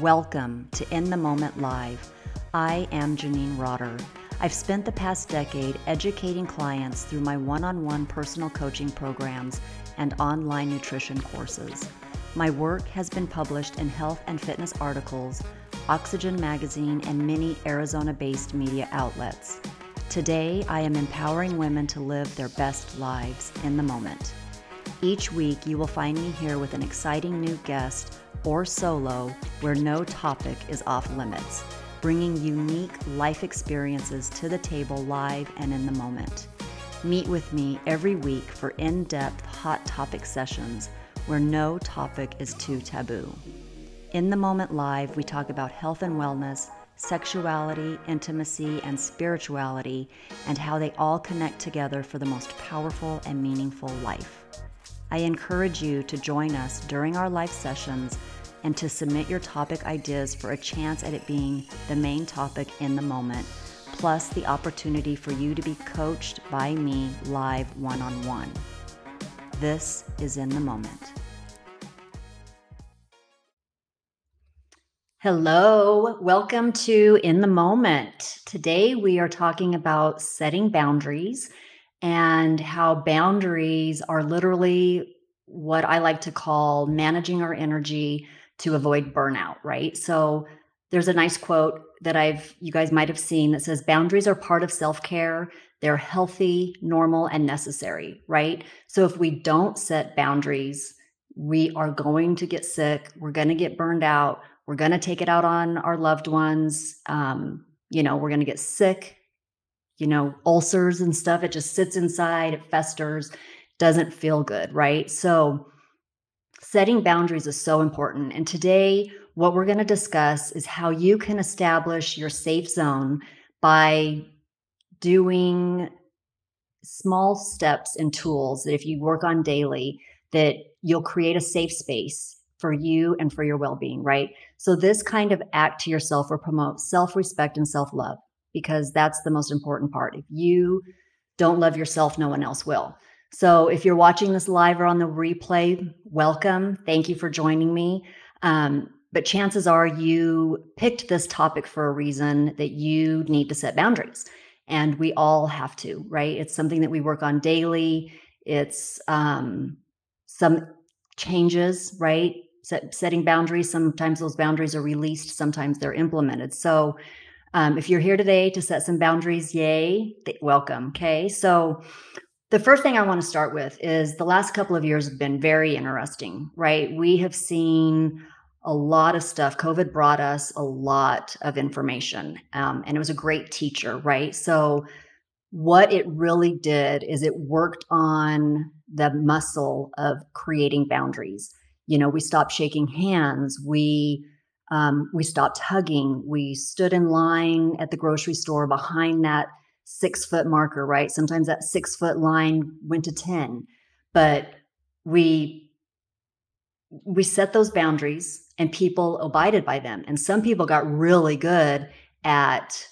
Welcome to In the Moment Live. I am Janine Rotter. I've spent the past decade educating clients through my one on one personal coaching programs and online nutrition courses. My work has been published in health and fitness articles, Oxygen Magazine, and many Arizona based media outlets. Today, I am empowering women to live their best lives in the moment. Each week, you will find me here with an exciting new guest or solo where no topic is off limits, bringing unique life experiences to the table live and in the moment. Meet with me every week for in depth hot topic sessions where no topic is too taboo. In the Moment Live, we talk about health and wellness, sexuality, intimacy, and spirituality, and how they all connect together for the most powerful and meaningful life. I encourage you to join us during our live sessions and to submit your topic ideas for a chance at it being the main topic in the moment, plus the opportunity for you to be coached by me live one on one. This is In the Moment. Hello, welcome to In the Moment. Today we are talking about setting boundaries and how boundaries are literally what I like to call managing our energy to avoid burnout, right? So there's a nice quote that I've you guys might have seen that says boundaries are part of self-care. They're healthy, normal and necessary, right? So if we don't set boundaries, we are going to get sick, we're going to get burned out, we're going to take it out on our loved ones. Um, you know, we're going to get sick, you know, ulcers and stuff. It just sits inside, it festers, doesn't feel good, right? So setting boundaries is so important. And today, what we're going to discuss is how you can establish your safe zone by doing small steps and tools that if you work on daily that you'll create a safe space for you and for your well-being right so this kind of act to yourself or promote self-respect and self-love because that's the most important part. If you don't love yourself no one else will. So if you're watching this live or on the replay welcome. Thank you for joining me. Um, but chances are you picked this topic for a reason that you need to set boundaries. And we all have to right? It's something that we work on daily. It's um, some changes right? Set, setting boundaries. Sometimes those boundaries are released. Sometimes they're implemented. So um, if you're here today to set some boundaries yay th- welcome okay so the first thing i want to start with is the last couple of years have been very interesting right we have seen a lot of stuff. COVID brought us a lot of information, um, and it was a great teacher, right? So, what it really did is it worked on the muscle of creating boundaries. You know, we stopped shaking hands. We um, we stopped hugging. We stood in line at the grocery store behind that six foot marker, right? Sometimes that six foot line went to 10, but we we set those boundaries and people abided by them. And some people got really good at,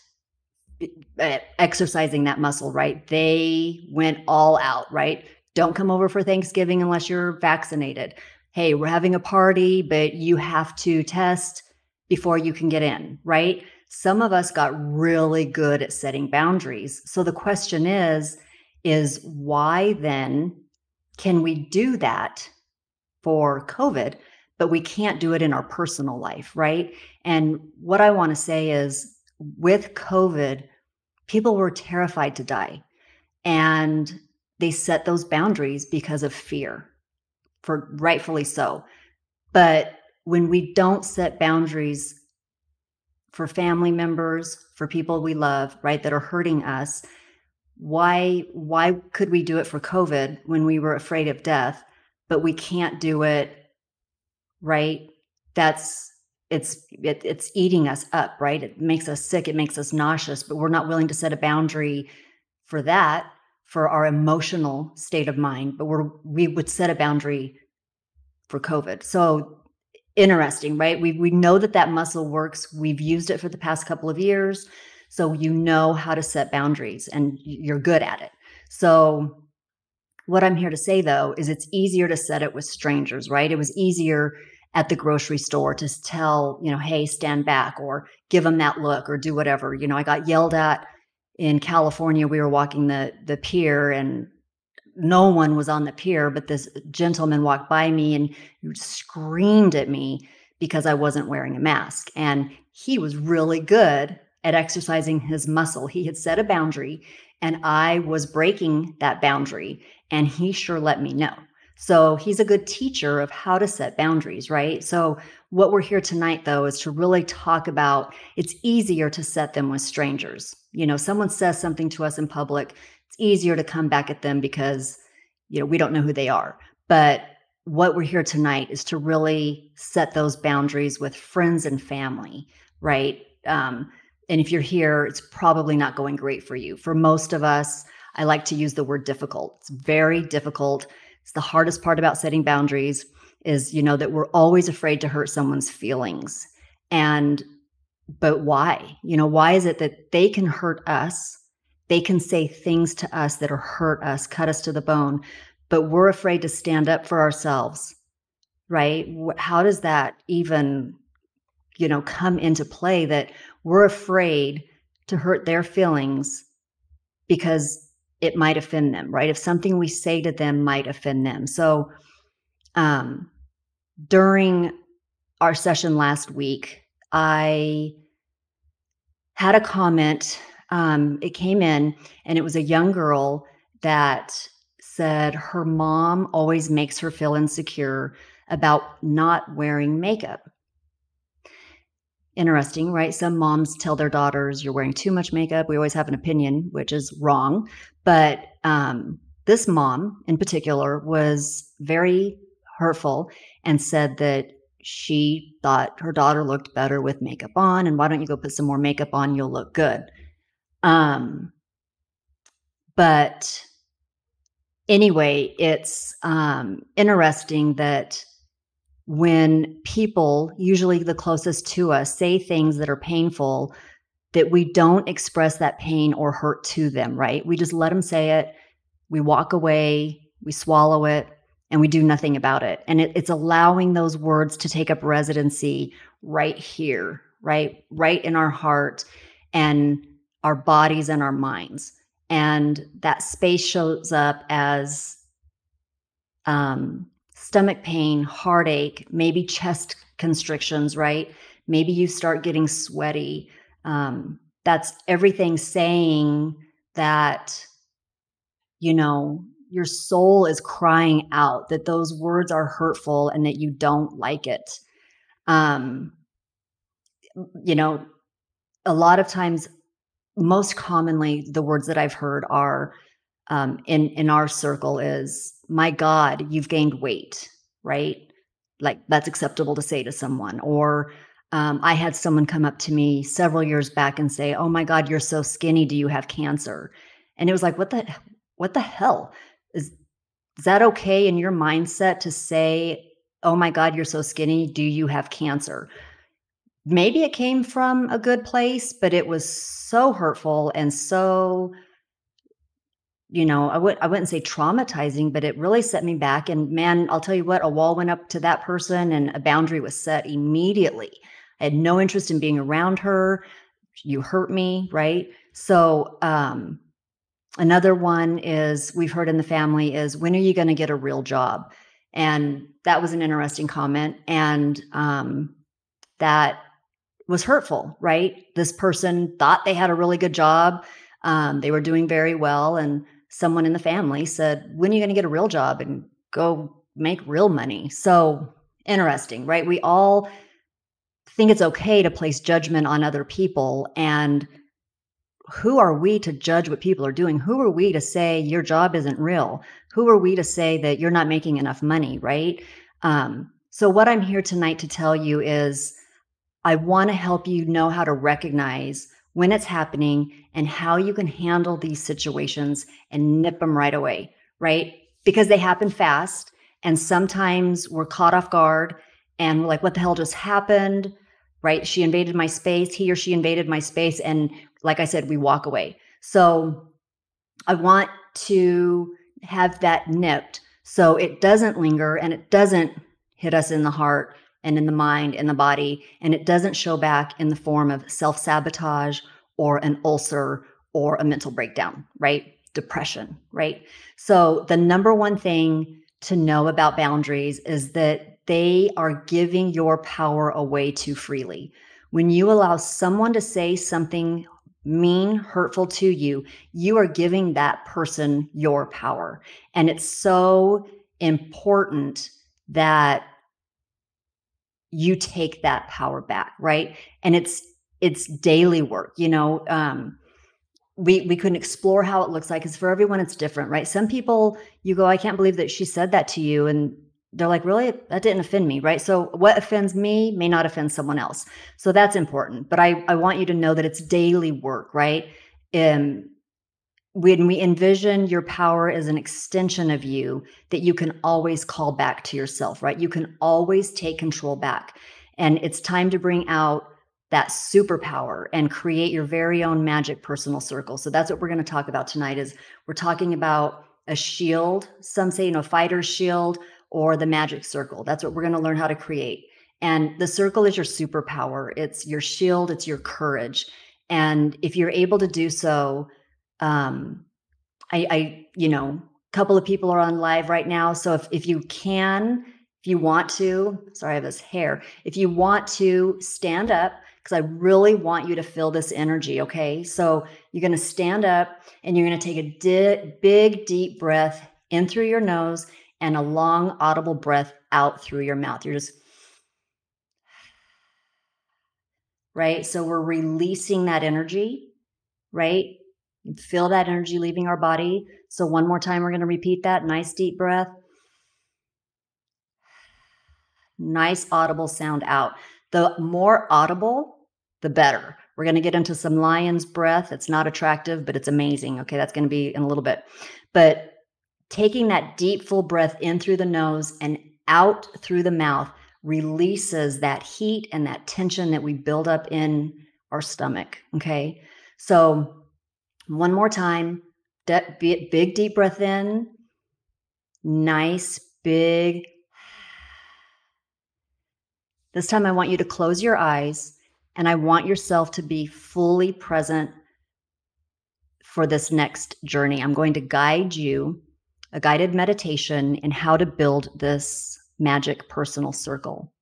at exercising that muscle, right? They went all out, right? Don't come over for Thanksgiving unless you're vaccinated. Hey, we're having a party, but you have to test before you can get in, right? Some of us got really good at setting boundaries. So the question is is why then can we do that for COVID, but we can't do it in our personal life, right? And what I want to say is with COVID, people were terrified to die and they set those boundaries because of fear, for rightfully so. But when we don't set boundaries for family members, for people we love, right, that are hurting us, why why could we do it for COVID when we were afraid of death? but we can't do it right that's it's it, it's eating us up right it makes us sick it makes us nauseous but we're not willing to set a boundary for that for our emotional state of mind but we're we would set a boundary for covid so interesting right we we know that that muscle works we've used it for the past couple of years so you know how to set boundaries and you're good at it so what I'm here to say though is it's easier to set it with strangers, right? It was easier at the grocery store to tell, you know, hey, stand back or give them that look or do whatever. You know, I got yelled at in California. We were walking the the pier and no one was on the pier, but this gentleman walked by me and screamed at me because I wasn't wearing a mask. And he was really good at exercising his muscle. He had set a boundary and I was breaking that boundary and he sure let me know. So he's a good teacher of how to set boundaries, right? So what we're here tonight though is to really talk about it's easier to set them with strangers. You know, someone says something to us in public, it's easier to come back at them because you know, we don't know who they are. But what we're here tonight is to really set those boundaries with friends and family, right? Um, and if you're here, it's probably not going great for you. For most of us, I like to use the word difficult. It's very difficult it's the hardest part about setting boundaries is, you know, that we're always afraid to hurt someone's feelings. And, but why? You know, why is it that they can hurt us? They can say things to us that are hurt us, cut us to the bone, but we're afraid to stand up for ourselves, right? How does that even, you know, come into play that we're afraid to hurt their feelings because it might offend them, right? If something we say to them might offend them. So, um, during our session last week, I had a comment. Um, it came in, and it was a young girl that said her mom always makes her feel insecure about not wearing makeup interesting, right? Some moms tell their daughters, you're wearing too much makeup. We always have an opinion, which is wrong. But um, this mom in particular was very hurtful and said that she thought her daughter looked better with makeup on. And why don't you go put some more makeup on? You'll look good. Um, but anyway, it's um, interesting that when people, usually the closest to us, say things that are painful, that we don't express that pain or hurt to them, right? We just let them say it, we walk away, we swallow it, and we do nothing about it. And it, it's allowing those words to take up residency right here, right? Right in our heart and our bodies and our minds. And that space shows up as um, stomach pain, heartache, maybe chest constrictions, right? Maybe you start getting sweaty. Um, that's everything saying that, you know, your soul is crying out that those words are hurtful and that you don't like it. Um, you know, a lot of times, most commonly, the words that I've heard are um, in in our circle is my God, you've gained weight, right? Like that's acceptable to say to someone. Or um, I had someone come up to me several years back and say, "Oh my God, you're so skinny. Do you have cancer?" And it was like, "What the what the hell is is that okay in your mindset to say, "Oh my God, you're so skinny. Do you have cancer?" Maybe it came from a good place, but it was so hurtful and so you know, I would I wouldn't say traumatizing, but it really set me back. And man, I'll tell you what, a wall went up to that person and a boundary was set immediately. I had no interest in being around her. You hurt me, right? So um another one is we've heard in the family is when are you going to get a real job? And that was an interesting comment. And um that was hurtful, right? This person thought they had a really good job. Um, they were doing very well and someone in the family said, When are you going to get a real job and go make real money? So interesting, right? We all think it's okay to place judgment on other people. And who are we to judge what people are doing? Who are we to say your job isn't real? Who are we to say that you're not making enough money, right? Um, so, what I'm here tonight to tell you is I want to help you know how to recognize when it's happening and how you can handle these situations and nip them right away, right? Because they happen fast. And sometimes we're caught off guard and we're like, what the hell just happened? Right? She invaded my space. He or she invaded my space. And like I said, we walk away. So I want to have that nipped so it doesn't linger and it doesn't hit us in the heart and in the mind, in the body, and it doesn't show back in the form of self sabotage or an ulcer or a mental breakdown, right? Depression, right? So, the number one thing to know about boundaries is that they are giving your power away too freely. When you allow someone to say something mean, hurtful to you, you are giving that person your power. And it's so important that you take that power back, right? And it's it's daily work, you know. Um, we we couldn't explore how it looks like because for everyone it's different, right? Some people you go, I can't believe that she said that to you, and they're like, really, that didn't offend me, right? So what offends me may not offend someone else. So that's important. But I I want you to know that it's daily work, right? Um, when we envision your power as an extension of you, that you can always call back to yourself, right? You can always take control back. And it's time to bring out that superpower and create your very own magic personal circle. So that's what we're going to talk about tonight is we're talking about a shield. Some say, you know, fighter's shield or the magic circle. That's what we're going to learn how to create. And the circle is your superpower. It's your shield, it's your courage. And if you're able to do so, um, I, I, you know, a couple of people are on live right now. So if, if you can, if you want to, sorry, I have this hair. If you want to stand up, because I really want you to feel this energy. Okay. So you're going to stand up and you're going to take a di- big, deep breath in through your nose and a long, audible breath out through your mouth. You're just, right? So we're releasing that energy, right? Feel that energy leaving our body. So, one more time, we're going to repeat that. Nice deep breath. Nice audible sound out. The more audible, the better. We're going to get into some lion's breath. It's not attractive, but it's amazing. Okay, that's going to be in a little bit. But taking that deep, full breath in through the nose and out through the mouth releases that heat and that tension that we build up in our stomach. Okay, so one more time. De- big deep breath in. Nice big. This time, I want you to close your eyes and I want yourself to be fully present for this next journey. I'm going to guide you a guided meditation in how to build this magic personal circle.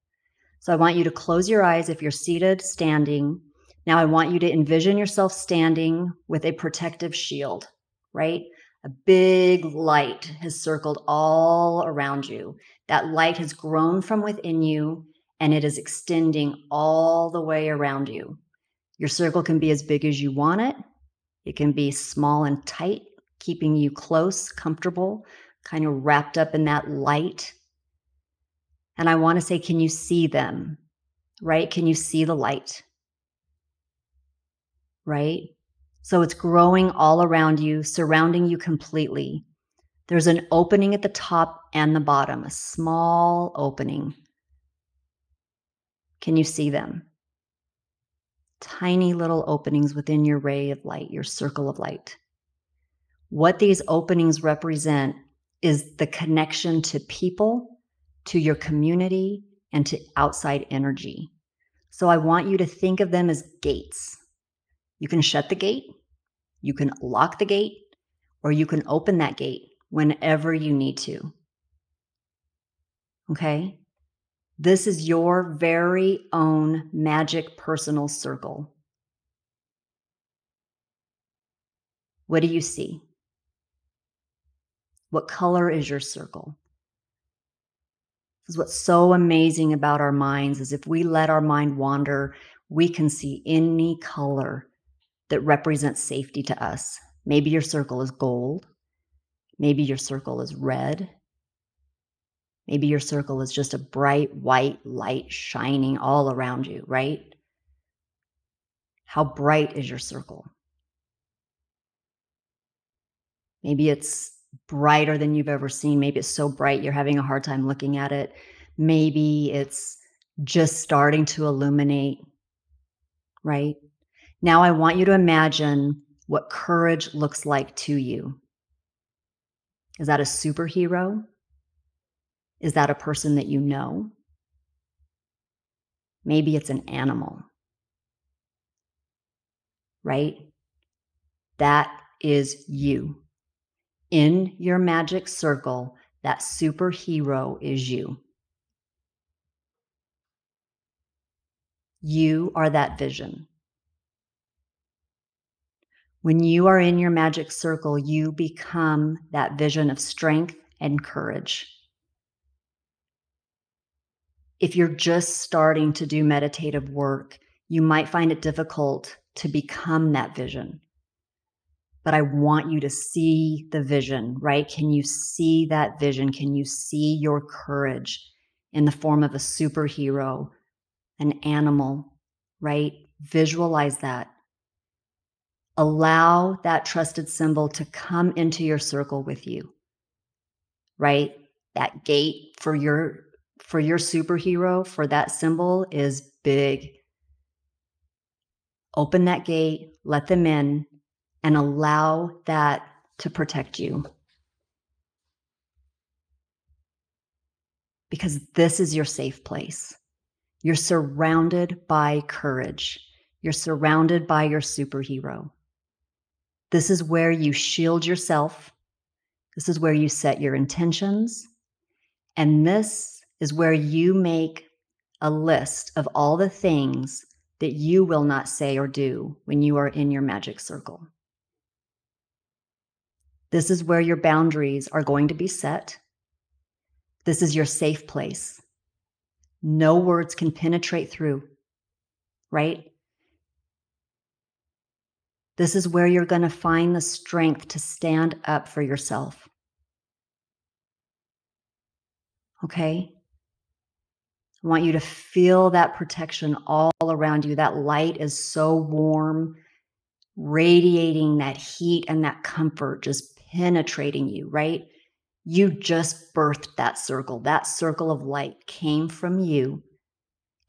So I want you to close your eyes if you're seated, standing, now, I want you to envision yourself standing with a protective shield, right? A big light has circled all around you. That light has grown from within you and it is extending all the way around you. Your circle can be as big as you want it, it can be small and tight, keeping you close, comfortable, kind of wrapped up in that light. And I want to say, can you see them? Right? Can you see the light? Right? So it's growing all around you, surrounding you completely. There's an opening at the top and the bottom, a small opening. Can you see them? Tiny little openings within your ray of light, your circle of light. What these openings represent is the connection to people, to your community, and to outside energy. So I want you to think of them as gates you can shut the gate, you can lock the gate, or you can open that gate whenever you need to. Okay? This is your very own magic personal circle. What do you see? What color is your circle? This is what's so amazing about our minds is if we let our mind wander, we can see any color that represents safety to us. Maybe your circle is gold. Maybe your circle is red. Maybe your circle is just a bright white light shining all around you, right? How bright is your circle? Maybe it's brighter than you've ever seen. Maybe it's so bright you're having a hard time looking at it. Maybe it's just starting to illuminate, right? Now I want you to imagine what courage looks like to you. Is that a superhero? Is that a person that you know? Maybe it's an animal, right? That is you. In your magic circle, that superhero is you. You are that vision. When you are in your magic circle, you become that vision of strength and courage. If you're just starting to do meditative work, you might find it difficult to become that vision. But I want you to see the vision, right? Can you see that vision? Can you see your courage in the form of a superhero, an animal, right? Visualize that. Allow that trusted symbol to come into your circle with you, right? That gate for your for your superhero for that symbol is big. Open that gate, let them in, and allow that to protect you. Because this is your safe place. You're surrounded by courage. You're surrounded by your superhero. This is where you shield yourself. This is where you set your intentions. And this is where you make a list of all the things that you will not say or do when you are in your magic circle. This is where your boundaries are going to be set. This is your safe place. No words can penetrate through, right? This is where you're going to find the strength to stand up for yourself. Okay? I want you to feel that protection all around you. That light is so warm, radiating that heat and that comfort, just penetrating you, right? You just birthed that circle. That circle of light came from you,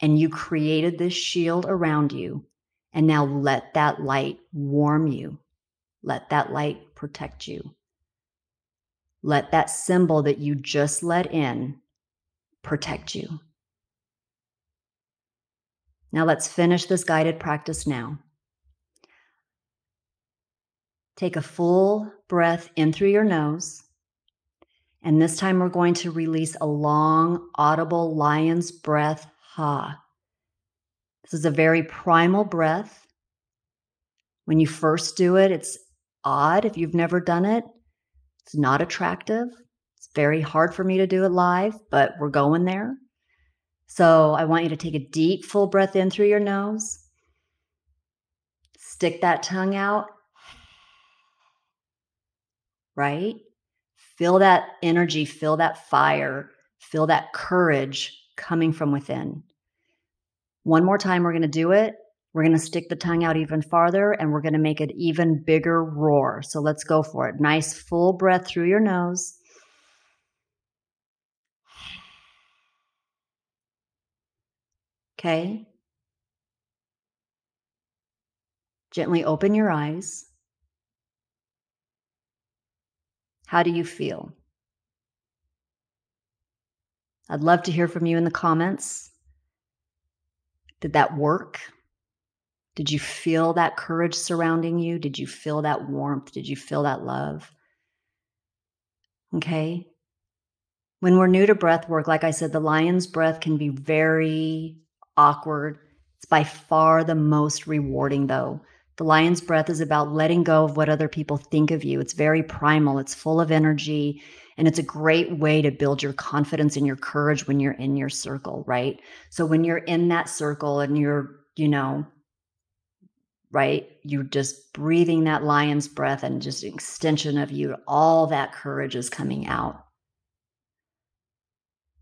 and you created this shield around you. And now let that light warm you. Let that light protect you. Let that symbol that you just let in protect you. Now let's finish this guided practice now. Take a full breath in through your nose. And this time we're going to release a long, audible lion's breath, ha. This is a very primal breath. When you first do it, it's odd if you've never done it. It's not attractive. It's very hard for me to do it live, but we're going there. So I want you to take a deep, full breath in through your nose. Stick that tongue out. Right? Feel that energy, feel that fire, feel that courage coming from within. One more time, we're going to do it. We're going to stick the tongue out even farther and we're going to make it even bigger roar. So let's go for it. Nice full breath through your nose. Okay. Gently open your eyes. How do you feel? I'd love to hear from you in the comments. Did that work? Did you feel that courage surrounding you? Did you feel that warmth? Did you feel that love? Okay. When we're new to breath work, like I said, the lion's breath can be very awkward. It's by far the most rewarding, though. The lion's breath is about letting go of what other people think of you. It's very primal, it's full of energy, and it's a great way to build your confidence and your courage when you're in your circle, right? So when you're in that circle and you're, you know, right, you're just breathing that lion's breath and just an extension of you, all that courage is coming out.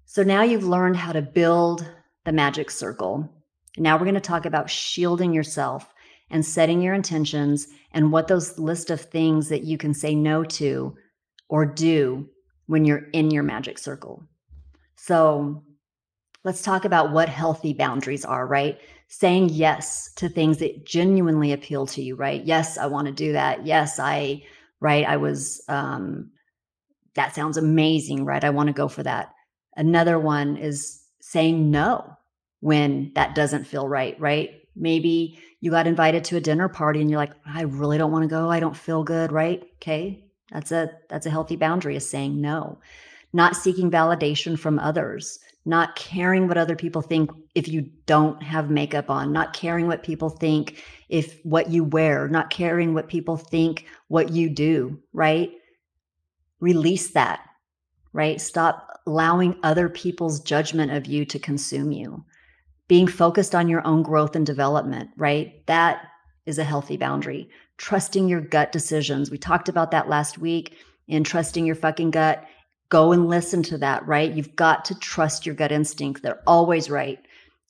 So now you've learned how to build the magic circle. Now we're going to talk about shielding yourself and setting your intentions and what those list of things that you can say no to or do when you're in your magic circle. So let's talk about what healthy boundaries are, right? Saying yes to things that genuinely appeal to you, right? Yes, I want to do that. Yes, I, right? I was, um, that sounds amazing, right? I want to go for that. Another one is saying no when that doesn't feel right, right? Maybe you got invited to a dinner party and you're like, I really don't want to go. I don't feel good, right? Okay. That's a that's a healthy boundary is saying no. Not seeking validation from others, not caring what other people think if you don't have makeup on, not caring what people think if what you wear, not caring what people think what you do, right? Release that, right? Stop allowing other people's judgment of you to consume you being focused on your own growth and development, right? That is a healthy boundary. Trusting your gut decisions. We talked about that last week in trusting your fucking gut. Go and listen to that, right? You've got to trust your gut instinct. They're always right.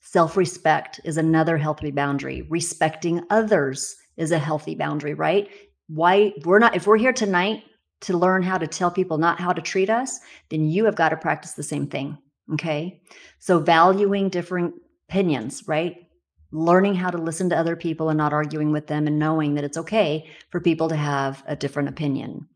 Self respect is another healthy boundary. Respecting others is a healthy boundary, right? Why we're not, if we're here tonight to learn how to tell people not how to treat us, then you have got to practice the same thing. Okay. So valuing different opinions, right? Learning how to listen to other people and not arguing with them and knowing that it's okay for people to have a different opinion.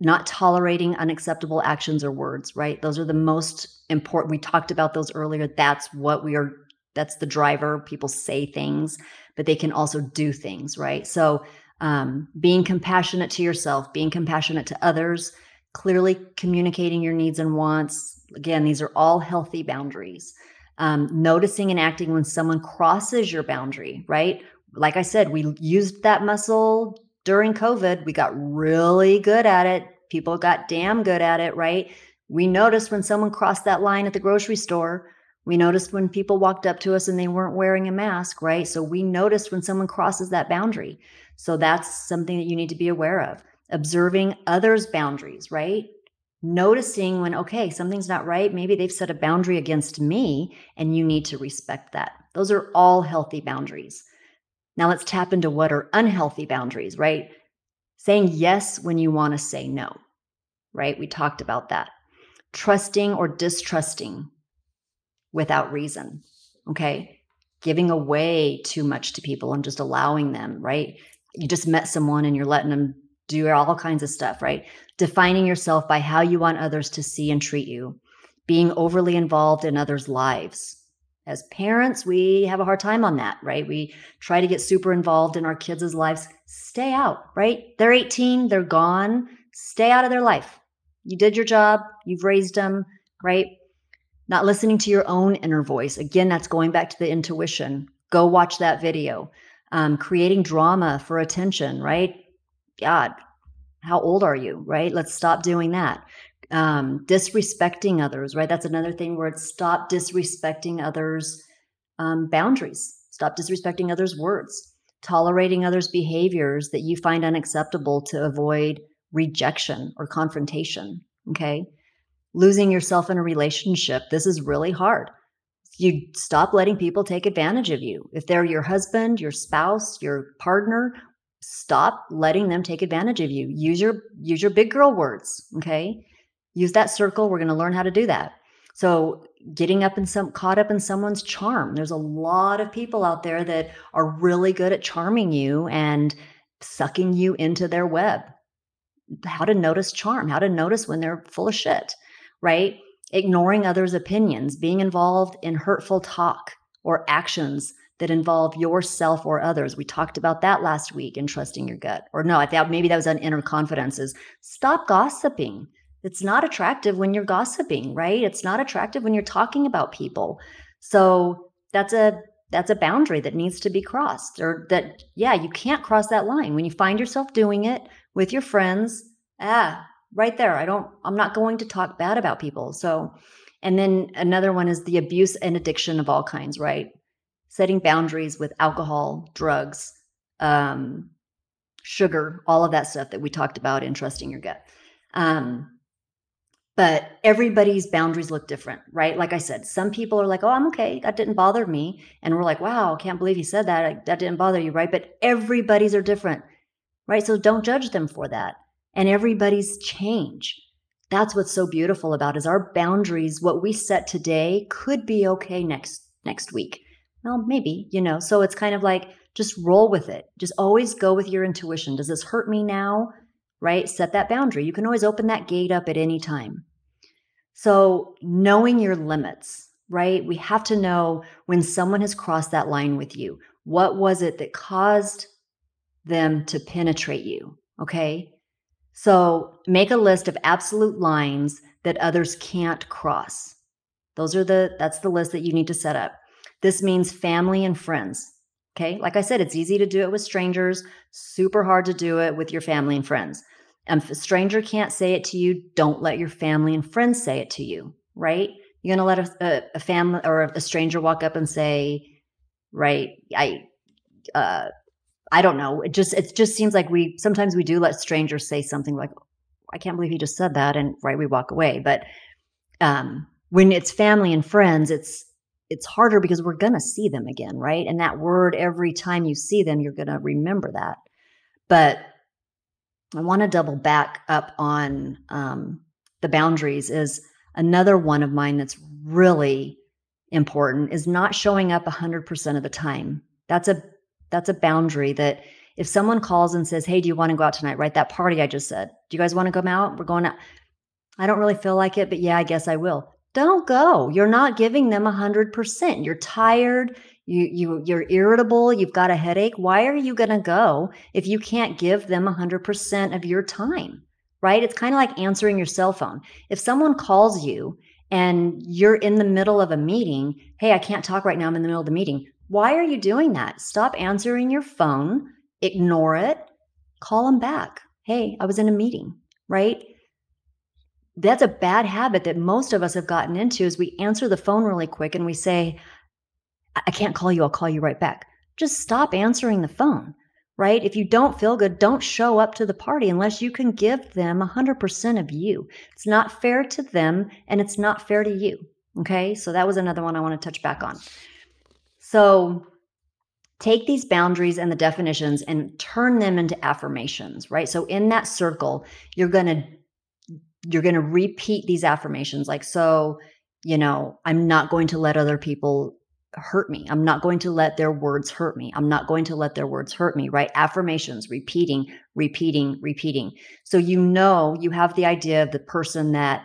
Not tolerating unacceptable actions or words, right? Those are the most important. We talked about those earlier. That's what we are, that's the driver. People say things, but they can also do things, right? So, um, being compassionate to yourself, being compassionate to others, clearly communicating your needs and wants. Again, these are all healthy boundaries um, noticing and acting when someone crosses your boundary, right? Like I said, we used that muscle during COVID. We got really good at it. People got damn good at it, right? We noticed when someone crossed that line at the grocery store. We noticed when people walked up to us and they weren't wearing a mask, right? So we noticed when someone crosses that boundary. So that's something that you need to be aware of. Observing others' boundaries, right? Noticing when, okay, something's not right. Maybe they've set a boundary against me and you need to respect that. Those are all healthy boundaries. Now let's tap into what are unhealthy boundaries, right? Saying yes when you want to say no, right? We talked about that. Trusting or distrusting without reason, okay? Giving away too much to people and just allowing them, right? You just met someone and you're letting them do all kinds of stuff, right? Defining yourself by how you want others to see and treat you, being overly involved in others' lives. As parents, we have a hard time on that, right? We try to get super involved in our kids' lives. Stay out, right? They're 18, they're gone. Stay out of their life. You did your job, you've raised them, right? Not listening to your own inner voice. Again, that's going back to the intuition. Go watch that video. Um, creating drama for attention, right? God, how old are you? Right? Let's stop doing that. Um, disrespecting others, right? That's another thing where it's stop disrespecting others' um, boundaries, stop disrespecting others' words, tolerating others' behaviors that you find unacceptable to avoid rejection or confrontation. Okay. Losing yourself in a relationship. This is really hard. You stop letting people take advantage of you. If they're your husband, your spouse, your partner, stop letting them take advantage of you. Use your use your big girl words okay? Use that circle. We're going to learn how to do that. So getting up in some caught up in someone's charm. There's a lot of people out there that are really good at charming you and sucking you into their web. How to notice charm how to notice when they're full of shit right? Ignoring others opinions being involved in hurtful talk or actions that involve yourself or others. We talked about that last week in trusting your gut. Or no, I thought maybe that was on inner confidences. Stop gossiping. It's not attractive when you're gossiping, right? It's not attractive when you're talking about people. So that's a that's a boundary that needs to be crossed or that yeah, you can't cross that line. When you find yourself doing it with your friends, ah, right there. I don't I'm not going to talk bad about people. So and then another one is the abuse and addiction of all kinds, right? Setting boundaries with alcohol, drugs, um, sugar, all of that stuff that we talked about in trusting your gut. Um, but everybody's boundaries look different, right? Like I said, some people are like, "Oh, I'm okay. That didn't bother me," and we're like, "Wow, can't believe he said that. That didn't bother you, right?" But everybody's are different, right? So don't judge them for that. And everybody's change. That's what's so beautiful about is our boundaries. What we set today could be okay next next week well, maybe, you know. So it's kind of like just roll with it. Just always go with your intuition. Does this hurt me now? Right? Set that boundary. You can always open that gate up at any time. So knowing your limits, right? We have to know when someone has crossed that line with you. What was it that caused them to penetrate you? Okay. So make a list of absolute lines that others can't cross. Those are the, that's the list that you need to set up. This means family and friends. Okay. Like I said, it's easy to do it with strangers, super hard to do it with your family and friends. And if a stranger can't say it to you, don't let your family and friends say it to you, right? You're going to let a, a, a, family or a stranger walk up and say, right, I, uh, I don't know. It just, it just seems like we, sometimes we do let strangers say something like, I can't believe he just said that. And right, we walk away. But, um, when it's family and friends, it's, it's harder because we're going to see them again, right? And that word, every time you see them, you're going to remember that. But I want to double back up on um, the boundaries. Is another one of mine that's really important is not showing up 100% of the time. That's a that's a boundary that if someone calls and says, "Hey, do you want to go out tonight?" Right, that party I just said. Do you guys want to come out? We're going out. I don't really feel like it, but yeah, I guess I will. Don't go. You're not giving them 100%. You're tired, you you you're irritable, you've got a headache. Why are you going to go if you can't give them 100% of your time? Right? It's kind of like answering your cell phone. If someone calls you and you're in the middle of a meeting, hey, I can't talk right now, I'm in the middle of the meeting. Why are you doing that? Stop answering your phone, ignore it, call them back. Hey, I was in a meeting, right? That's a bad habit that most of us have gotten into is we answer the phone really quick and we say, I can't call you. I'll call you right back. Just stop answering the phone, right? If you don't feel good, don't show up to the party unless you can give them 100% of you. It's not fair to them and it's not fair to you. Okay. So that was another one I want to touch back on. So take these boundaries and the definitions and turn them into affirmations, right? So in that circle, you're going to you're going to repeat these affirmations like so, you know, I'm not going to let other people hurt me. I'm not going to let their words hurt me. I'm not going to let their words hurt me, right? Affirmations, repeating, repeating, repeating. So you know you have the idea of the person that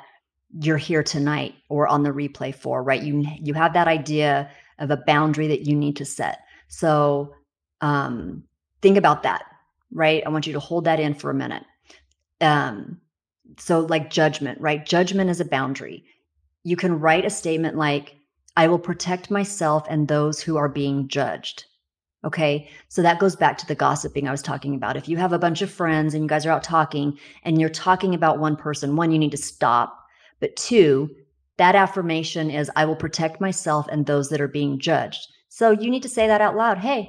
you're here tonight or on the replay for, right? You you have that idea of a boundary that you need to set. So um think about that, right? I want you to hold that in for a minute. Um so like judgment, right? Judgment is a boundary. You can write a statement like I will protect myself and those who are being judged. Okay. So that goes back to the gossiping I was talking about. If you have a bunch of friends and you guys are out talking and you're talking about one person, one, you need to stop. But two, that affirmation is I will protect myself and those that are being judged. So you need to say that out loud. Hey,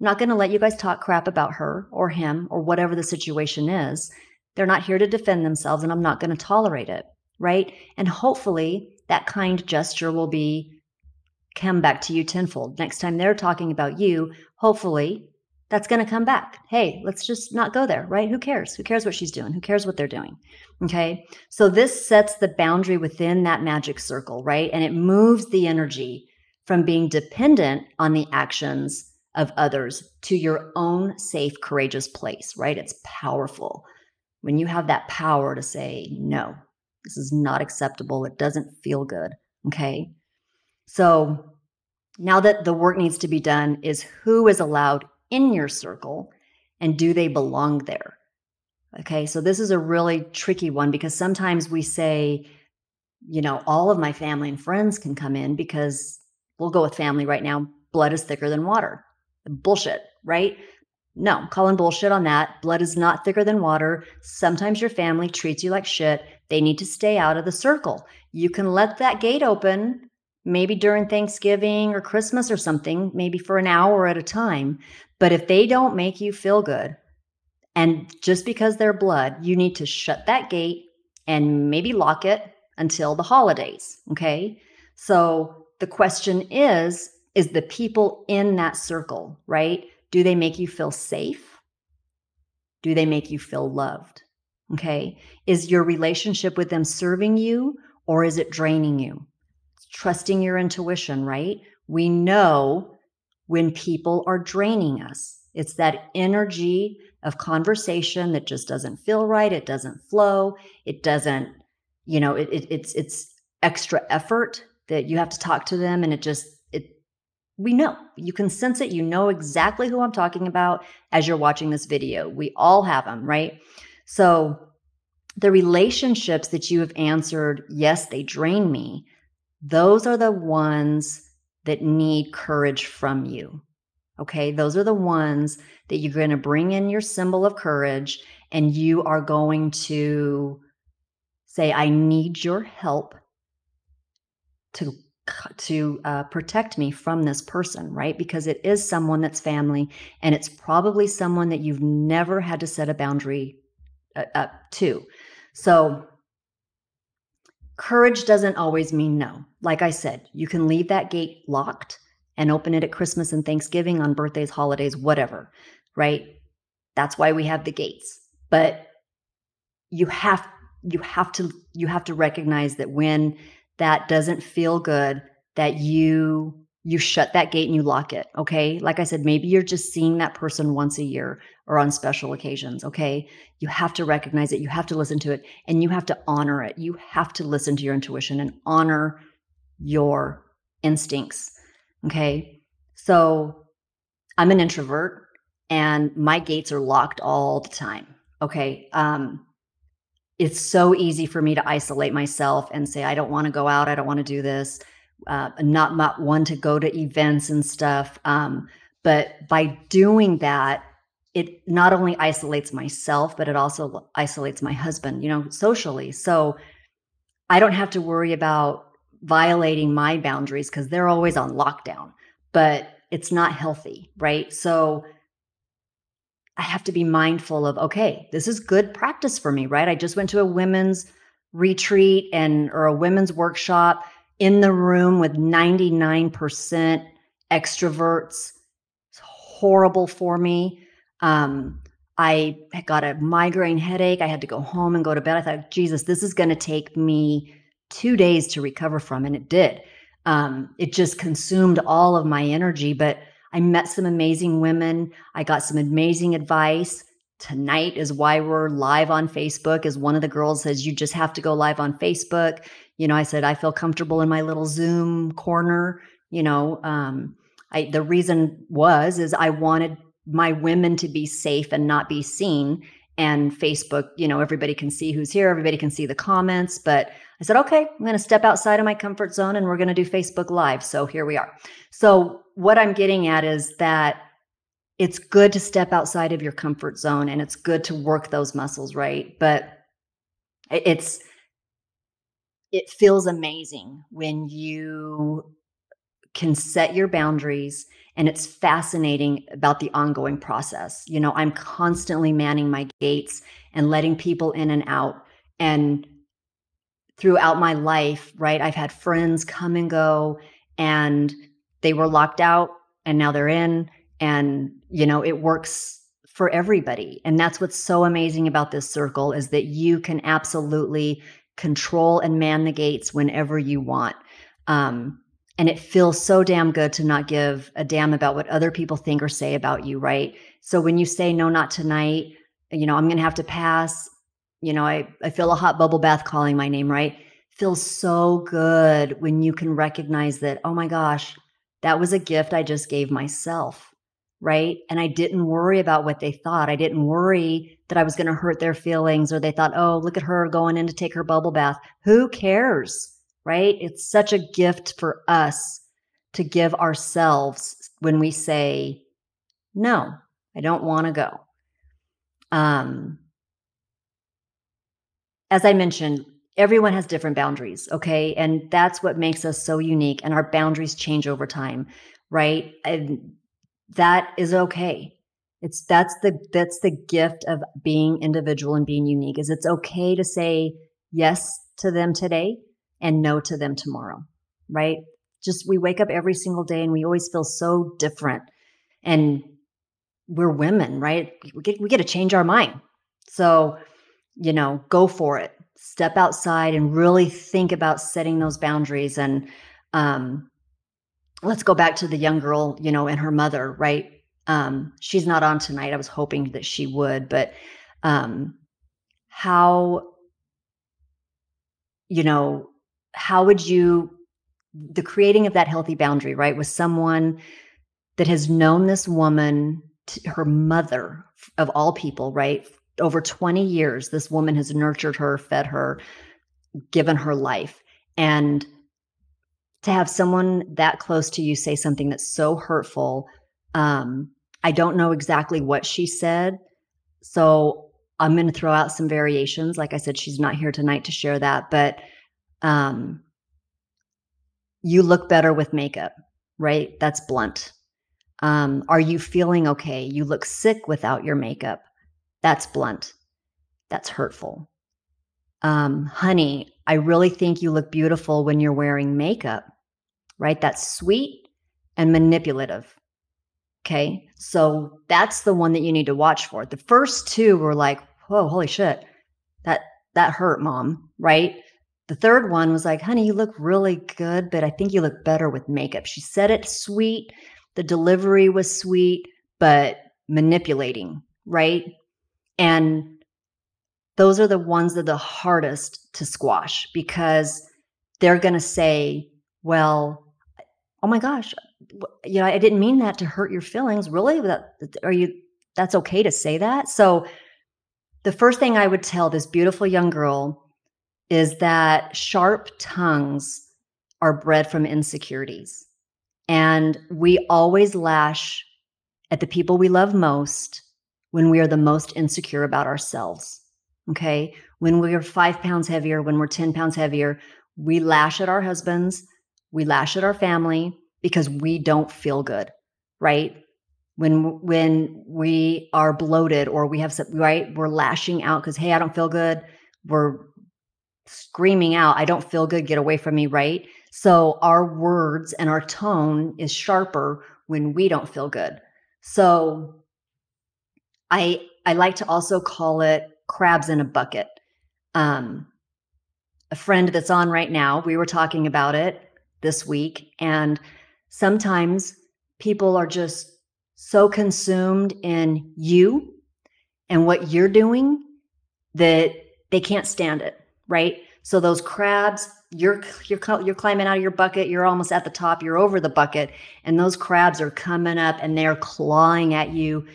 I'm not going to let you guys talk crap about her or him or whatever the situation is. They're not here to defend themselves and I'm not going to tolerate it. Right. And hopefully that kind gesture will be come back to you tenfold. Next time they're talking about you, hopefully that's going to come back. Hey, let's just not go there, right? Who cares? Who cares what she's doing? Who cares what they're doing? Okay. So this sets the boundary within that magic circle, right? And it moves the energy from being dependent on the actions of others to your own safe, courageous place, right? It's powerful when you have that power to say, no, this is not acceptable. It doesn't feel good. Okay. So now that the work needs to be done is who is allowed in your circle and do they belong there? Okay, so this is a really tricky one because sometimes we say, you know, all of my family and friends can come in because we'll go with family right now. Blood is thicker than water. Bullshit, right? No, calling bullshit on that. Blood is not thicker than water. Sometimes your family treats you like shit. They need to stay out of the circle. You can let that gate open maybe during Thanksgiving or Christmas or something, maybe for an hour at a time. But if they don't make you feel good, and just because they're blood, you need to shut that gate and maybe lock it until the holidays. Okay. So the question is is the people in that circle, right? Do they make you feel safe? Do they make you feel loved? Okay. Is your relationship with them serving you or is it draining you? trusting your intuition, right? We know when people are draining us. It's that energy of conversation that just doesn't feel right. It doesn't flow. It doesn't, you know, it, it, it's it's extra effort. that you have to talk to them and it just we know. You can sense it. You know exactly who i'm talking about as you're watching this video. We all have them right? So the relationships that you have answered yes they drain me. Those are the ones that need courage from you okay? Those are the ones that you're going to bring in your symbol of courage and you are going to say i need your help to to uh, protect me from this person, right? Because it is someone that's family, and it's probably someone that you've never had to set a boundary uh, up to. So, courage doesn't always mean no. Like I said, you can leave that gate locked and open it at Christmas and Thanksgiving, on birthdays, holidays, whatever, right? That's why we have the gates. But you have you have to you have to recognize that when that doesn't feel good that you you shut that gate and you lock it okay? Like i said maybe you're just seeing that person once a year or on special occasions okay? You have to recognize it you have to listen to it and you have to honor it. You have to listen to your intuition and honor your instincts okay? So i'm an introvert and my gates are locked all the time okay? Um it's so easy for me to isolate myself and say, I don't want to go out. I don't want to do this. Uh, not, not one to go to events and stuff. Um, but by doing that, it not only isolates myself, but it also isolates my husband, you know, socially. So I don't have to worry about violating my boundaries because they're always on lockdown, but it's not healthy, right? So I have to be mindful of, okay, this is good practice for me, right? I just went to a women's retreat and or a women's workshop in the room with 99% extroverts. It's horrible for me. Um, I got a migraine headache. I had to go home and go to bed. I thought, Jesus, this is going to take me two days to recover from. And it did. Um, it just consumed all of my energy. But I met some amazing women. I got some amazing advice. Tonight is why we're live on Facebook. As one of the girls says, you just have to go live on Facebook. You know, I said I feel comfortable in my little Zoom corner. You know, um, I the reason was is I wanted my women to be safe and not be seen. And Facebook, you know, everybody can see who's here, everybody can see the comments, but I said, okay, I'm going to step outside of my comfort zone and we're going to do Facebook Live. So here we are. So what I'm getting at is that it's good to step outside of your comfort zone and it's good to work those muscles, right? But it's it feels amazing when you can set your boundaries and it's fascinating about the ongoing process. You know, I'm constantly manning my gates and letting people in and out and throughout my life, right? I've had friends come and go and they were locked out and now they're in and you know it works for everybody. And that's what's so amazing about this circle is that you can absolutely control and man the gates whenever you want. Um, and it feels so damn good to not give a damn about what other people think or say about you right? So when you say no not tonight you know i'm gonna have to pass you know i, I feel a hot bubble bath calling my name right? Feels so good when you can recognize that oh my gosh that was a gift I just gave myself. Right. And I didn't worry about what they thought. I didn't worry that I was going to hurt their feelings or they thought, oh, look at her going in to take her bubble bath. Who cares? Right. It's such a gift for us to give ourselves when we say, no, I don't want to go. Um, as I mentioned, everyone has different boundaries okay? And that's what makes us so unique and our boundaries change over time right? And that is okay. It's that's the that's the gift of being individual and being unique is it's okay to say yes to them today and no to them tomorrow right? Just we wake up every single day and we always feel so different. And we're women right? We get we get to change our mind. So you know go for it step outside and really think about setting those boundaries and um, let's go back to the young girl you know and her mother right um, she's not on tonight i was hoping that she would but um, how you know how would you the creating of that healthy boundary, right, with someone that has known this woman, her mother of all people, right? Over 20 years, this woman has nurtured her, fed her, given her life. And to have someone that close to you say something that's so hurtful, um, I don't know exactly what she said. So I'm going to throw out some variations. Like I said, she's not here tonight to share that, but um, you look better with makeup, right? That's blunt. Um, are you feeling okay? You look sick without your makeup. That's blunt. That's hurtful. Um, honey, I really think you look beautiful when you're wearing makeup, right? That's sweet and manipulative. Okay. So that's the one that you need to watch for. The first two were like, whoa, holy shit. That that hurt, mom, right? The third one was like, honey, you look really good, but I think you look better with makeup. She said it sweet. The delivery was sweet, but manipulating, right? And those are the ones that are the hardest to squash because they're going to say, well, oh my gosh, you know, I didn't mean that to hurt your feelings. Really? That, are you, that's okay to say that? So the first thing I would tell this beautiful young girl is that sharp tongues are bred from insecurities. And we always lash at the people we love most when we are the most insecure about ourselves. Okay. When we are five pounds heavier, when we're 10 pounds heavier, we lash at our husbands, we lash at our family because we don't feel good. Right. When when we are bloated or we have some right, we're lashing out because hey, I don't feel good. We're screaming out, I don't feel good, get away from me, right? So our words and our tone is sharper when we don't feel good. So I I like to also call it crabs in a bucket. Um a friend that's on right now, we were talking about it this week and sometimes people are just so consumed in you and what you're doing that they can't stand it right? So those crabs, you're you're you're climbing out of your bucket, you're almost at the top, you're over the bucket, and those crabs are coming up and they're clawing at you,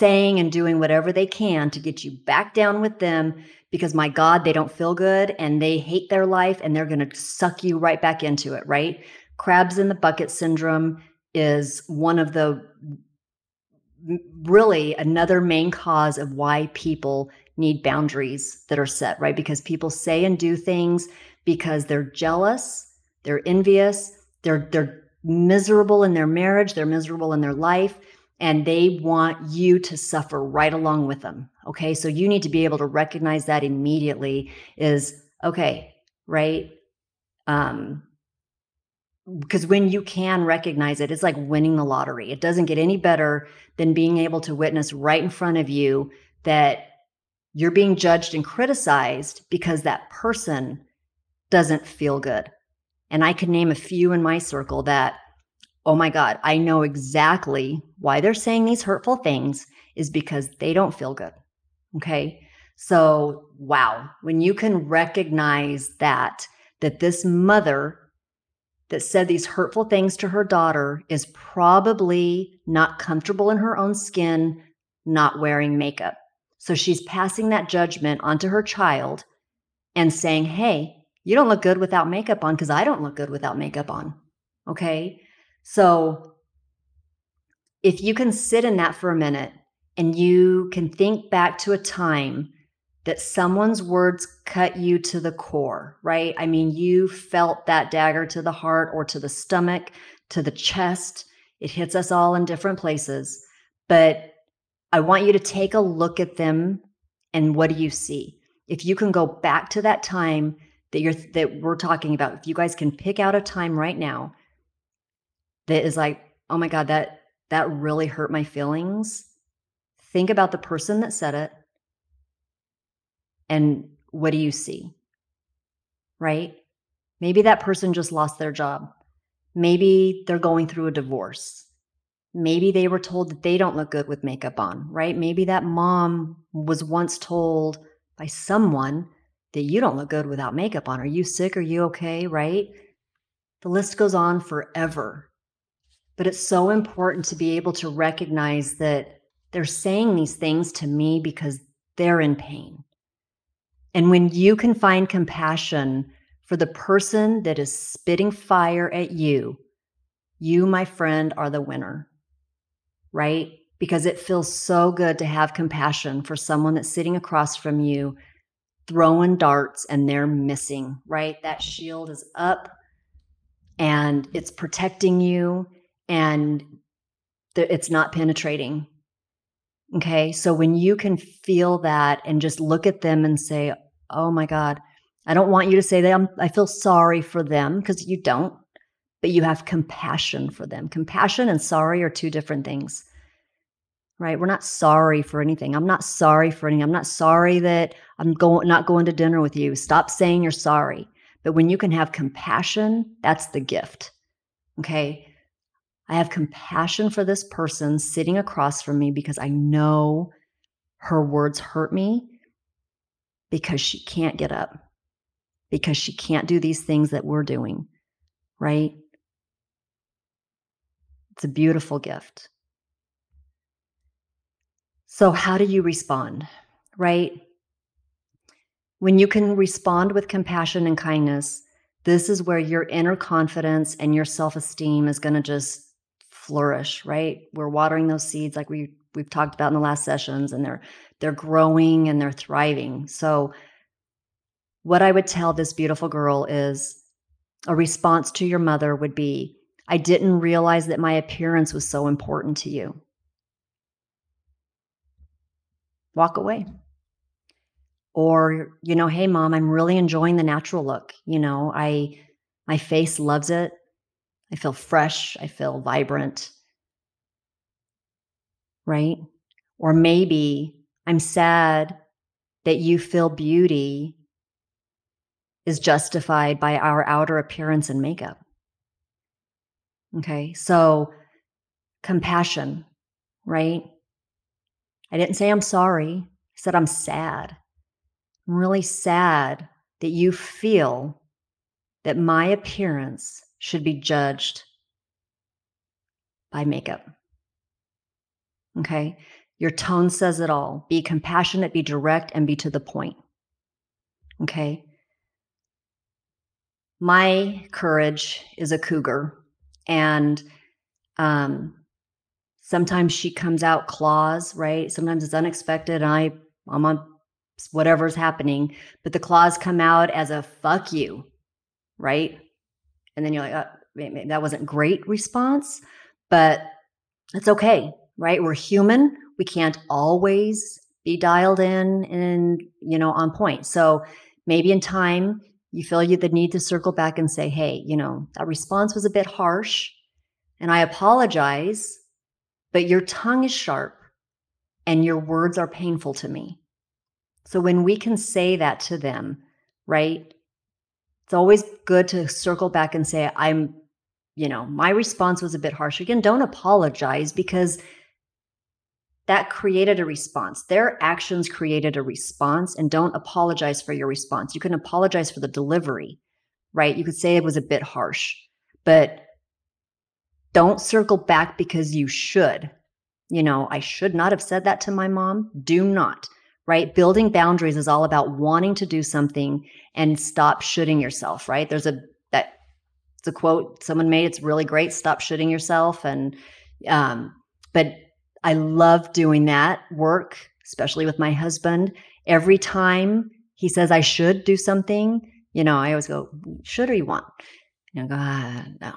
saying and doing whatever they can to get you back down with them because my god, they don't feel good and they hate their life and they're going to suck you right back into it, right? Crabs in the bucket syndrome is one of the really another main cause of why people need boundaries that are set, right? Because people say and do things because they're jealous, they're envious, they're they're miserable in their marriage, they're miserable in their life, and they want you to suffer right along with them. Okay? So you need to be able to recognize that immediately is okay, right? Um because when you can recognize it, it's like winning the lottery. It doesn't get any better than being able to witness right in front of you that you're being judged and criticized because that person doesn't feel good. And I could name a few in my circle that, oh my God, I know exactly why they're saying these hurtful things is because they don't feel good. Okay. So, wow, when you can recognize that, that this mother that said these hurtful things to her daughter is probably not comfortable in her own skin, not wearing makeup. So she's passing that judgment onto her child and saying, Hey, you don't look good without makeup on because I don't look good without makeup on. Okay. So if you can sit in that for a minute and you can think back to a time that someone's words cut you to the core, right? I mean, you felt that dagger to the heart or to the stomach, to the chest. It hits us all in different places. But I want you to take a look at them and what do you see? If you can go back to that time that you're that we're talking about, if you guys can pick out a time right now that is like, "Oh my god, that that really hurt my feelings." Think about the person that said it and what do you see? Right? Maybe that person just lost their job. Maybe they're going through a divorce. Maybe they were told that they don't look good with makeup on, right? Maybe that mom was once told by someone that you don't look good without makeup on. Are you sick? Are you okay? Right? The list goes on forever. But it's so important to be able to recognize that they're saying these things to me because they're in pain. And when you can find compassion for the person that is spitting fire at you, you, my friend, are the winner, right? Because it feels so good to have compassion for someone that's sitting across from you, throwing darts and they're missing, right? That shield is up and it's protecting you and it's not penetrating. Okay. So when you can feel that and just look at them and say, Oh my God, I don't want you to say that I'm, I feel sorry for them because you don't, but you have compassion for them. Compassion and sorry are two different things, right? We're not sorry for anything. I'm not sorry for anything. I'm not sorry that I'm going, not going to dinner with you. Stop saying you're sorry. But when you can have compassion, that's the gift. Okay. I have compassion for this person sitting across from me because I know her words hurt me because she can't get up, because she can't do these things that we're doing, right? It's a beautiful gift. So, how do you respond, right? When you can respond with compassion and kindness, this is where your inner confidence and your self esteem is going to just flourish, right? We're watering those seeds like we we've talked about in the last sessions and they're they're growing and they're thriving. So what I would tell this beautiful girl is a response to your mother would be I didn't realize that my appearance was so important to you. Walk away. Or, you know, hey mom, I'm really enjoying the natural look. You know, I my face loves it. I feel fresh. I feel vibrant. Right? Or maybe I'm sad that you feel beauty is justified by our outer appearance and makeup. Okay. So compassion, right? I didn't say I'm sorry. I said I'm sad. I'm really sad that you feel that my appearance should be judged by makeup. Okay. Your tone says it all. Be compassionate, be direct, and be to the point. Okay. My courage is a cougar. And um, sometimes she comes out claws, right? Sometimes it's unexpected. I, I'm on whatever's happening, but the claws come out as a fuck you, right? And then you're like, oh, that wasn't great response, but it's okay, right? We're human. We can't always be dialed in and you know on point. So maybe in time you feel you the need to circle back and say, hey, you know that response was a bit harsh, and I apologize, but your tongue is sharp and your words are painful to me. So when we can say that to them, right? It's always good to circle back and say, I'm, you know, my response was a bit harsh. Again, don't apologize because that created a response. Their actions created a response, and don't apologize for your response. You can apologize for the delivery, right? You could say it was a bit harsh, but don't circle back because you should. You know, I should not have said that to my mom. Do not right? Building boundaries is all about wanting to do something and stop shooting yourself, right? There's a that it's a quote someone made. It's really great. Stop shooting yourself. And um, but I love doing that work, especially with my husband. Every time he says I should do something, you know, I always go, should or you want? And I go, ah, no,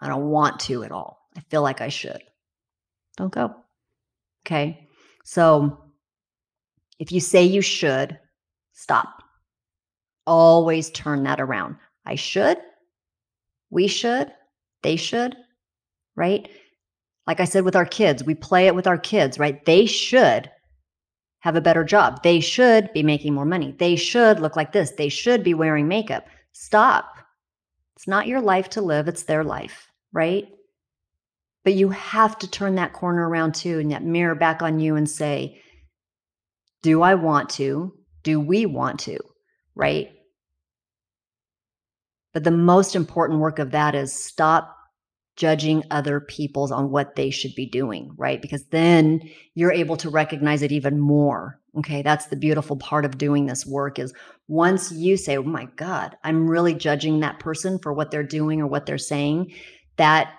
I don't want to at all. I feel like I should. Don't go. Okay. So if you say you should, stop. Always turn that around. I should, we should, they should, right? Like I said with our kids, we play it with our kids, right? They should have a better job. They should be making more money. They should look like this. They should be wearing makeup. Stop. It's not your life to live, it's their life, right? But you have to turn that corner around too and that mirror back on you and say, do I want to? Do we want to? Right? But the most important work of that is stop judging other people's on what they should be doing, right? Because then you're able to recognize it even more. Okay, that's the beautiful part of doing this work is once you say, "Oh my god, I'm really judging that person for what they're doing or what they're saying," that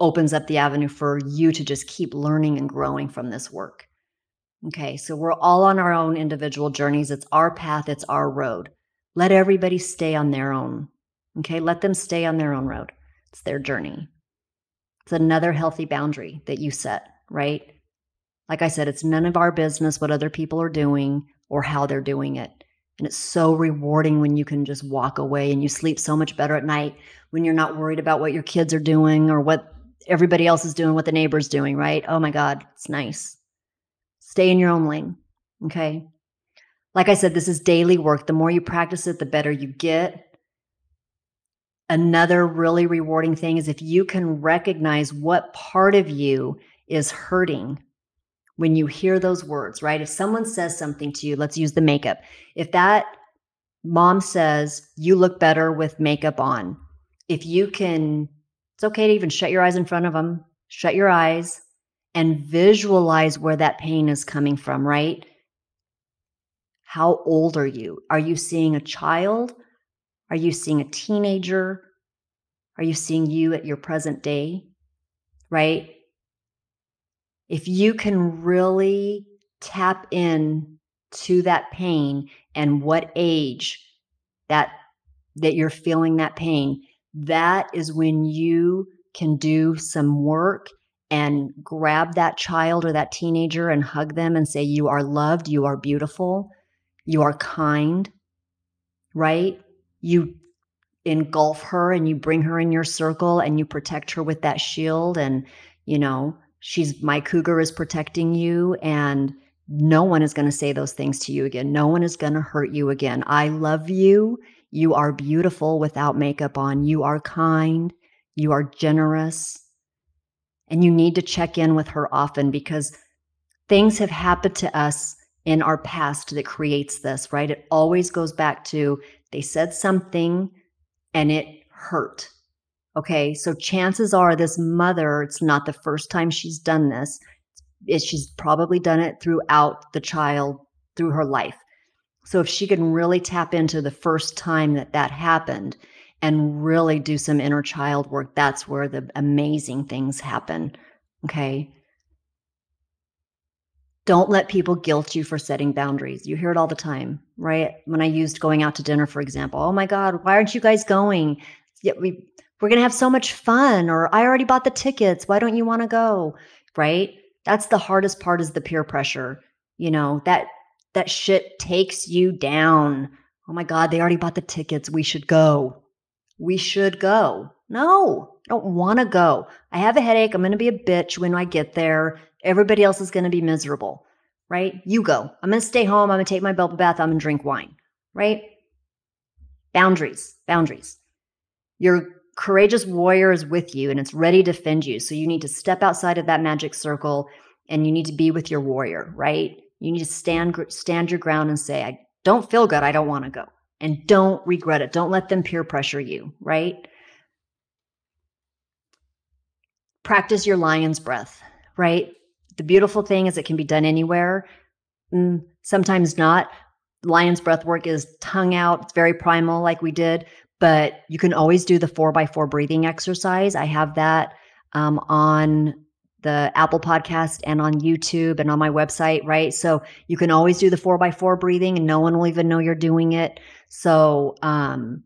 opens up the avenue for you to just keep learning and growing from this work. Okay, so we're all on our own individual journeys. It's our path, it's our road. Let everybody stay on their own. Okay, let them stay on their own road. It's their journey. It's another healthy boundary that you set, right? Like I said, it's none of our business what other people are doing or how they're doing it. And it's so rewarding when you can just walk away and you sleep so much better at night when you're not worried about what your kids are doing or what everybody else is doing, what the neighbor's doing, right? Oh my God, it's nice. Stay in your own lane. Okay. Like I said, this is daily work. The more you practice it, the better you get. Another really rewarding thing is if you can recognize what part of you is hurting when you hear those words, right? If someone says something to you, let's use the makeup. If that mom says, you look better with makeup on, if you can, it's okay to even shut your eyes in front of them, shut your eyes and visualize where that pain is coming from, right? How old are you? Are you seeing a child? Are you seeing a teenager? Are you seeing you at your present day? Right? If you can really tap in to that pain and what age that that you're feeling that pain, that is when you can do some work and grab that child or that teenager and hug them and say, You are loved, you are beautiful, you are kind, right? You engulf her and you bring her in your circle and you protect her with that shield and you know she's my cougar is protecting you and no one is going to say those things to you again. No one is going to hurt you again. I love you. You are beautiful without makeup on. You are kind. You are generous and you need to check in with her often because things have happened to us in our past that creates this right it always goes back to they said something and it hurt. Okay, so chances are this mother, it's not the first time she's done this. She's probably done it throughout the child, through her life. So if she can really tap into the first time that that happened and really do some inner child work, that's where the amazing things happen. Okay. Don't let people guilt you for setting boundaries. You hear it all the time, right? When I used going out to dinner, for example, oh my God, why aren't you guys going? Yeah, we we're gonna have so much fun, or I already bought the tickets. Why don't you want to go? Right? That's the hardest part is the peer pressure. You know, that that shit takes you down. Oh my God, they already bought the tickets. We should go. We should go. No, I don't want to go. I have a headache. I'm going to be a bitch when I get there. Everybody else is going to be miserable, right? You go. I'm going to stay home. I'm going to take my bubble bath. I'm going to drink wine, right? Boundaries, boundaries. Your courageous warrior is with you and it's ready to defend you. So you need to step outside of that magic circle and you need to be with your warrior, right? You need to stand stand your ground and say, I don't feel good. I don't want to go. And don't regret it. Don't let them peer pressure you, right? Practice your lion's breath, right? The beautiful thing is it can be done anywhere. Mm, sometimes not. Lion's breath work is tongue out. It's very primal, like we did, but you can always do the four by four breathing exercise. I have that um, on the Apple podcast and on YouTube and on my website, right? So you can always do the four by four breathing and no one will even know you're doing it. So um,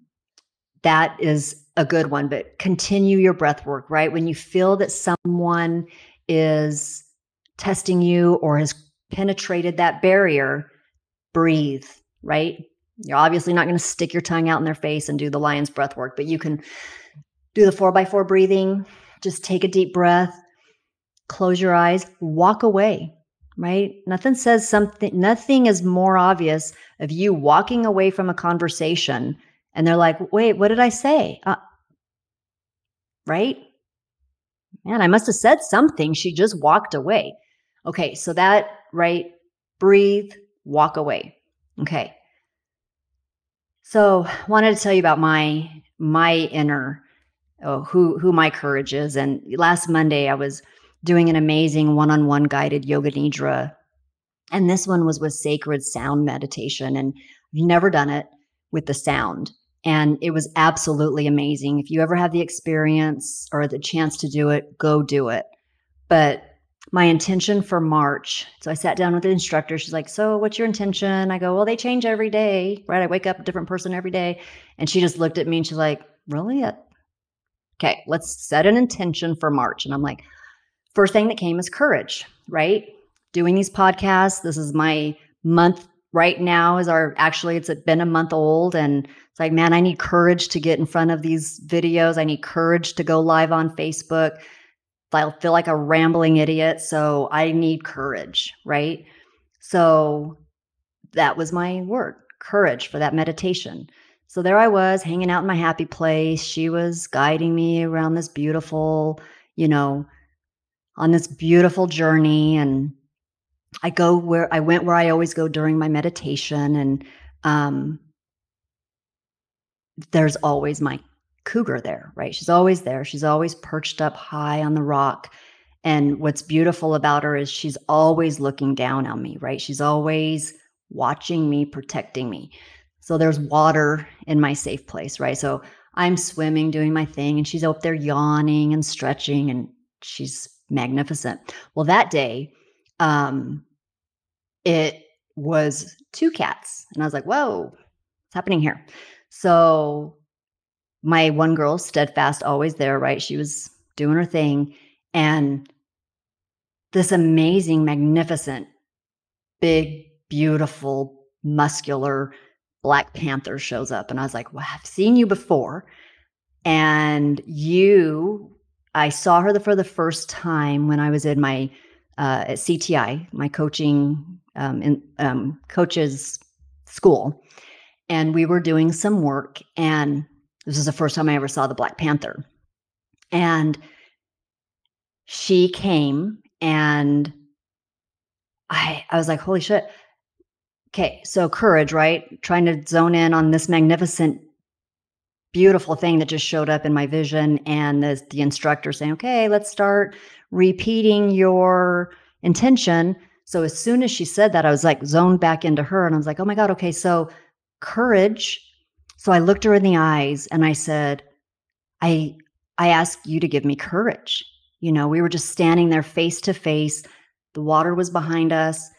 that is a good one, but continue your breath work, right? When you feel that someone is testing you or has penetrated that barrier, breathe, right? You're obviously not going to stick your tongue out in their face and do the lion's breath work, but you can do the four by four breathing. Just take a deep breath, close your eyes, walk away, right? Nothing says something, nothing is more obvious of you walking away from a conversation and they're like, wait, what did I say? Uh, right? Man, I must have said something. She just walked away. Okay, so that, right? Breathe, walk away. Okay. So, I wanted to tell you about my my inner oh, who who my courage is. And last Monday I was doing an amazing one-on-one guided yoga nidra. And this one was with sacred sound meditation. And I've never done it with the sound. And it was absolutely amazing. If you ever have the experience or the chance to do it, go do it. But my intention for March. So I sat down with the instructor. She's like, So what's your intention? I go, Well, they change every day, right? I wake up a different person every day. And she just looked at me and she's like, Really? Okay, let's set an intention for March. And I'm like, First thing that came is courage, right? Doing these podcasts. This is my month right now is our actually it's been a month old and it's like man i need courage to get in front of these videos i need courage to go live on facebook i feel like a rambling idiot so i need courage right so that was my word courage for that meditation so there i was hanging out in my happy place she was guiding me around this beautiful you know on this beautiful journey and I go where I went where I always go during my meditation and um there's always my cougar there, right? She's always there. She's always perched up high on the rock. And what's beautiful about her is she's always looking down on me, right? She's always watching me, protecting me. So there's water in my safe place, right? So I'm swimming, doing my thing, and she's up there yawning and stretching, and she's magnificent. Well, that day, um, it was two cats. And I was like, whoa, what's happening here? So my one girl, steadfast, always there, right? She was doing her thing. And this amazing, magnificent, big, beautiful, muscular Black Panther shows up. And I was like, well, I've seen you before. And you, I saw her for the first time when I was in my uh, at CTI, my coaching um, in um, coaches school, and we were doing some work. And this was the first time I ever saw the Black Panther, and she came and I I was like, holy shit. Okay, so courage, right? Trying to zone in on this magnificent beautiful thing that just showed up in my vision. And the, the instructor saying okay let's start repeating your intention. So as soon as she said that i was like zoned back into her and i was like oh my god okay so courage. So i looked her in the eyes and i said i i ask you to give me courage. You know we were just standing there face to face. The water was behind us.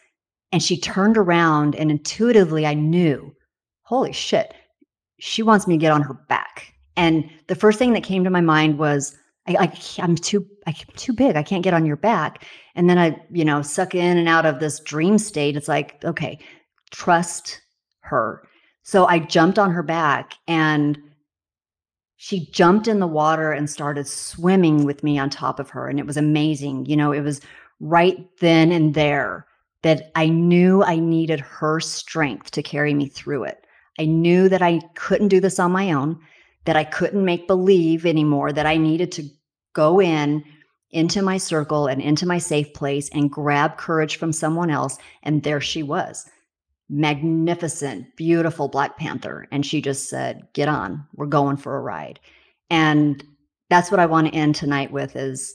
And she turned around and intuitively i knew holy shit she wants me to get on her back. And the first thing that came to my mind was, I, am too, I'm too big. I can't get on your back. And then I, you know, suck in and out of this dream state. It's like, okay, trust her. So I jumped on her back and she jumped in the water and started swimming with me on top of her. And it was amazing. You know, it was right then and there that I knew I needed her strength to carry me through it. I knew that I couldn't do this on my own, that I couldn't make believe anymore, that I needed to go in into my circle and into my safe place and grab courage from someone else. And there she was, magnificent, beautiful Black Panther. And she just said, Get on, we're going for a ride. And that's what I want to end tonight with is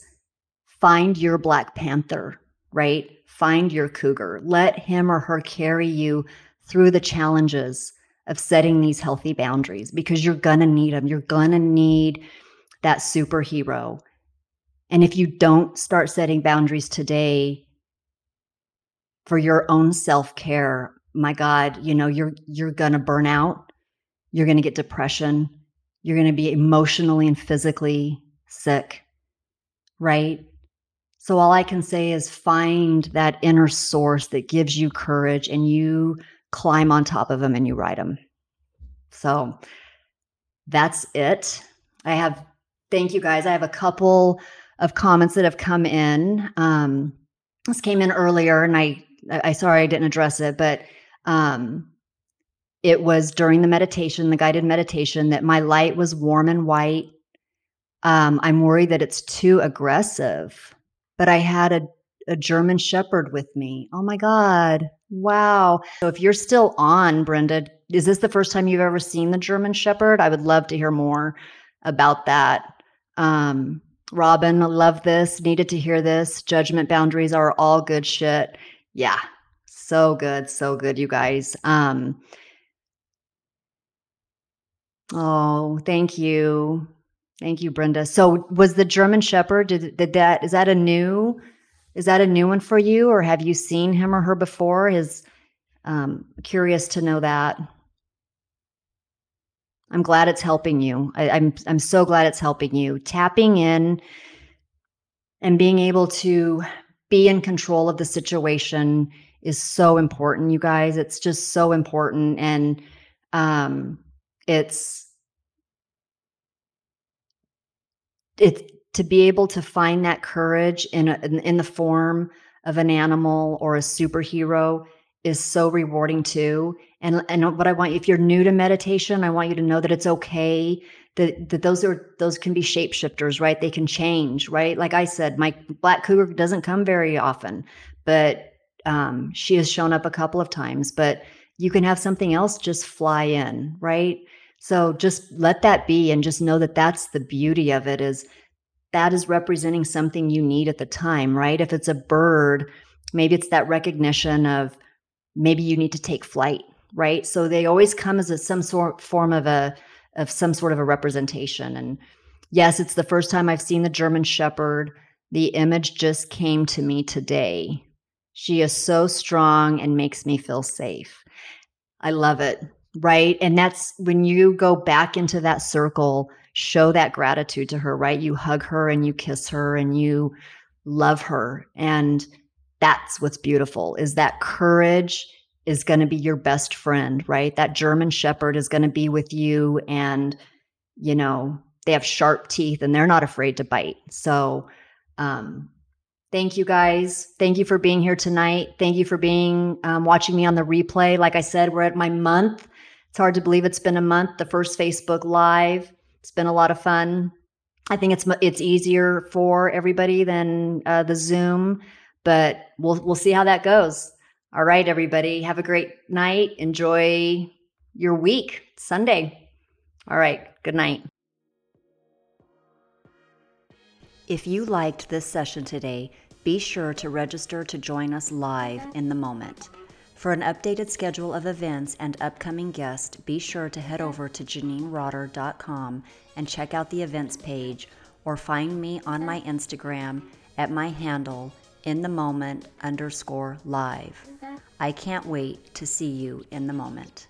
find your Black Panther, right? Find your cougar. Let him or her carry you through the challenges of setting these healthy boundaries because you're going to need them. You're going to need that superhero. And if you don't start setting boundaries today for your own self-care, my god, you know, you're you're going to burn out. You're going to get depression. You're going to be emotionally and physically sick. Right? So all I can say is find that inner source that gives you courage and you climb on top of them and you ride them. So that's it. I have, thank you guys. I have a couple of comments that have come in. Um, this came in earlier and I, I sorry I didn't address it, but um, it was during the meditation, the guided meditation, that my light was warm and white. Um, I'm worried that it's too aggressive, but I had a, a German Shepherd with me. Oh my God. Wow. So if you're still on, Brenda, is this the first time you've ever seen the German Shepherd? I would love to hear more about that. Um, Robin, love this. Needed to hear this. Judgment boundaries are all good shit. Yeah, so good, so good, you guys. Um, oh, thank you. Thank you, Brenda. So was the German Shepherd, did, did that, is that a new, is that a new one for you or have you seen him or her before? Is, um, curious to know that. I'm glad it's helping you. I, I'm I'm so glad it's helping you. Tapping in and being able to be in control of the situation is so important, you guys. It's just so important. And um it's it's to be able to find that courage in a, in, in the form of an animal or a superhero is so rewarding too. And and what I want if you're new to meditation, I want you to know that it's okay that that those are those can be shapeshifters, right? They can change, right? Like I said, my black cougar doesn't come very often, but um, she has shown up a couple of times. But you can have something else just fly in, right? So just let that be, and just know that that's the beauty of it is that is representing something you need at the time, right? If it's a bird, maybe it's that recognition of maybe you need to take flight, right? So they always come as a, some sort form of a of some sort of a representation. And yes, it's the first time I've seen the German Shepherd. The image just came to me today. She is so strong and makes me feel safe. I love it. Right. And that's when you go back into that circle, show that gratitude to her, right? You hug her and you kiss her and you love her. And that's what's beautiful is that courage is going to be your best friend, right? That German shepherd is going to be with you and you know, they have sharp teeth and they're not afraid to bite. So, um thank you guys. Thank you for being here tonight. Thank you for being um, watching me on the replay. Like I said, we're at my month. It's hard to believe it's been a month. The first Facebook Live. It's been a lot of fun. I think it's it's easier for everybody than uh, the Zoom but we'll we'll see how that goes. All right, everybody, have a great night. Enjoy your week, Sunday. All right, good night. If you liked this session today, be sure to register to join us live in the moment. For an updated schedule of events and upcoming guests, be sure to head over to JanineRotter.com and check out the events page or find me on my Instagram at my handle in the moment underscore live. I can't wait to see you in the moment.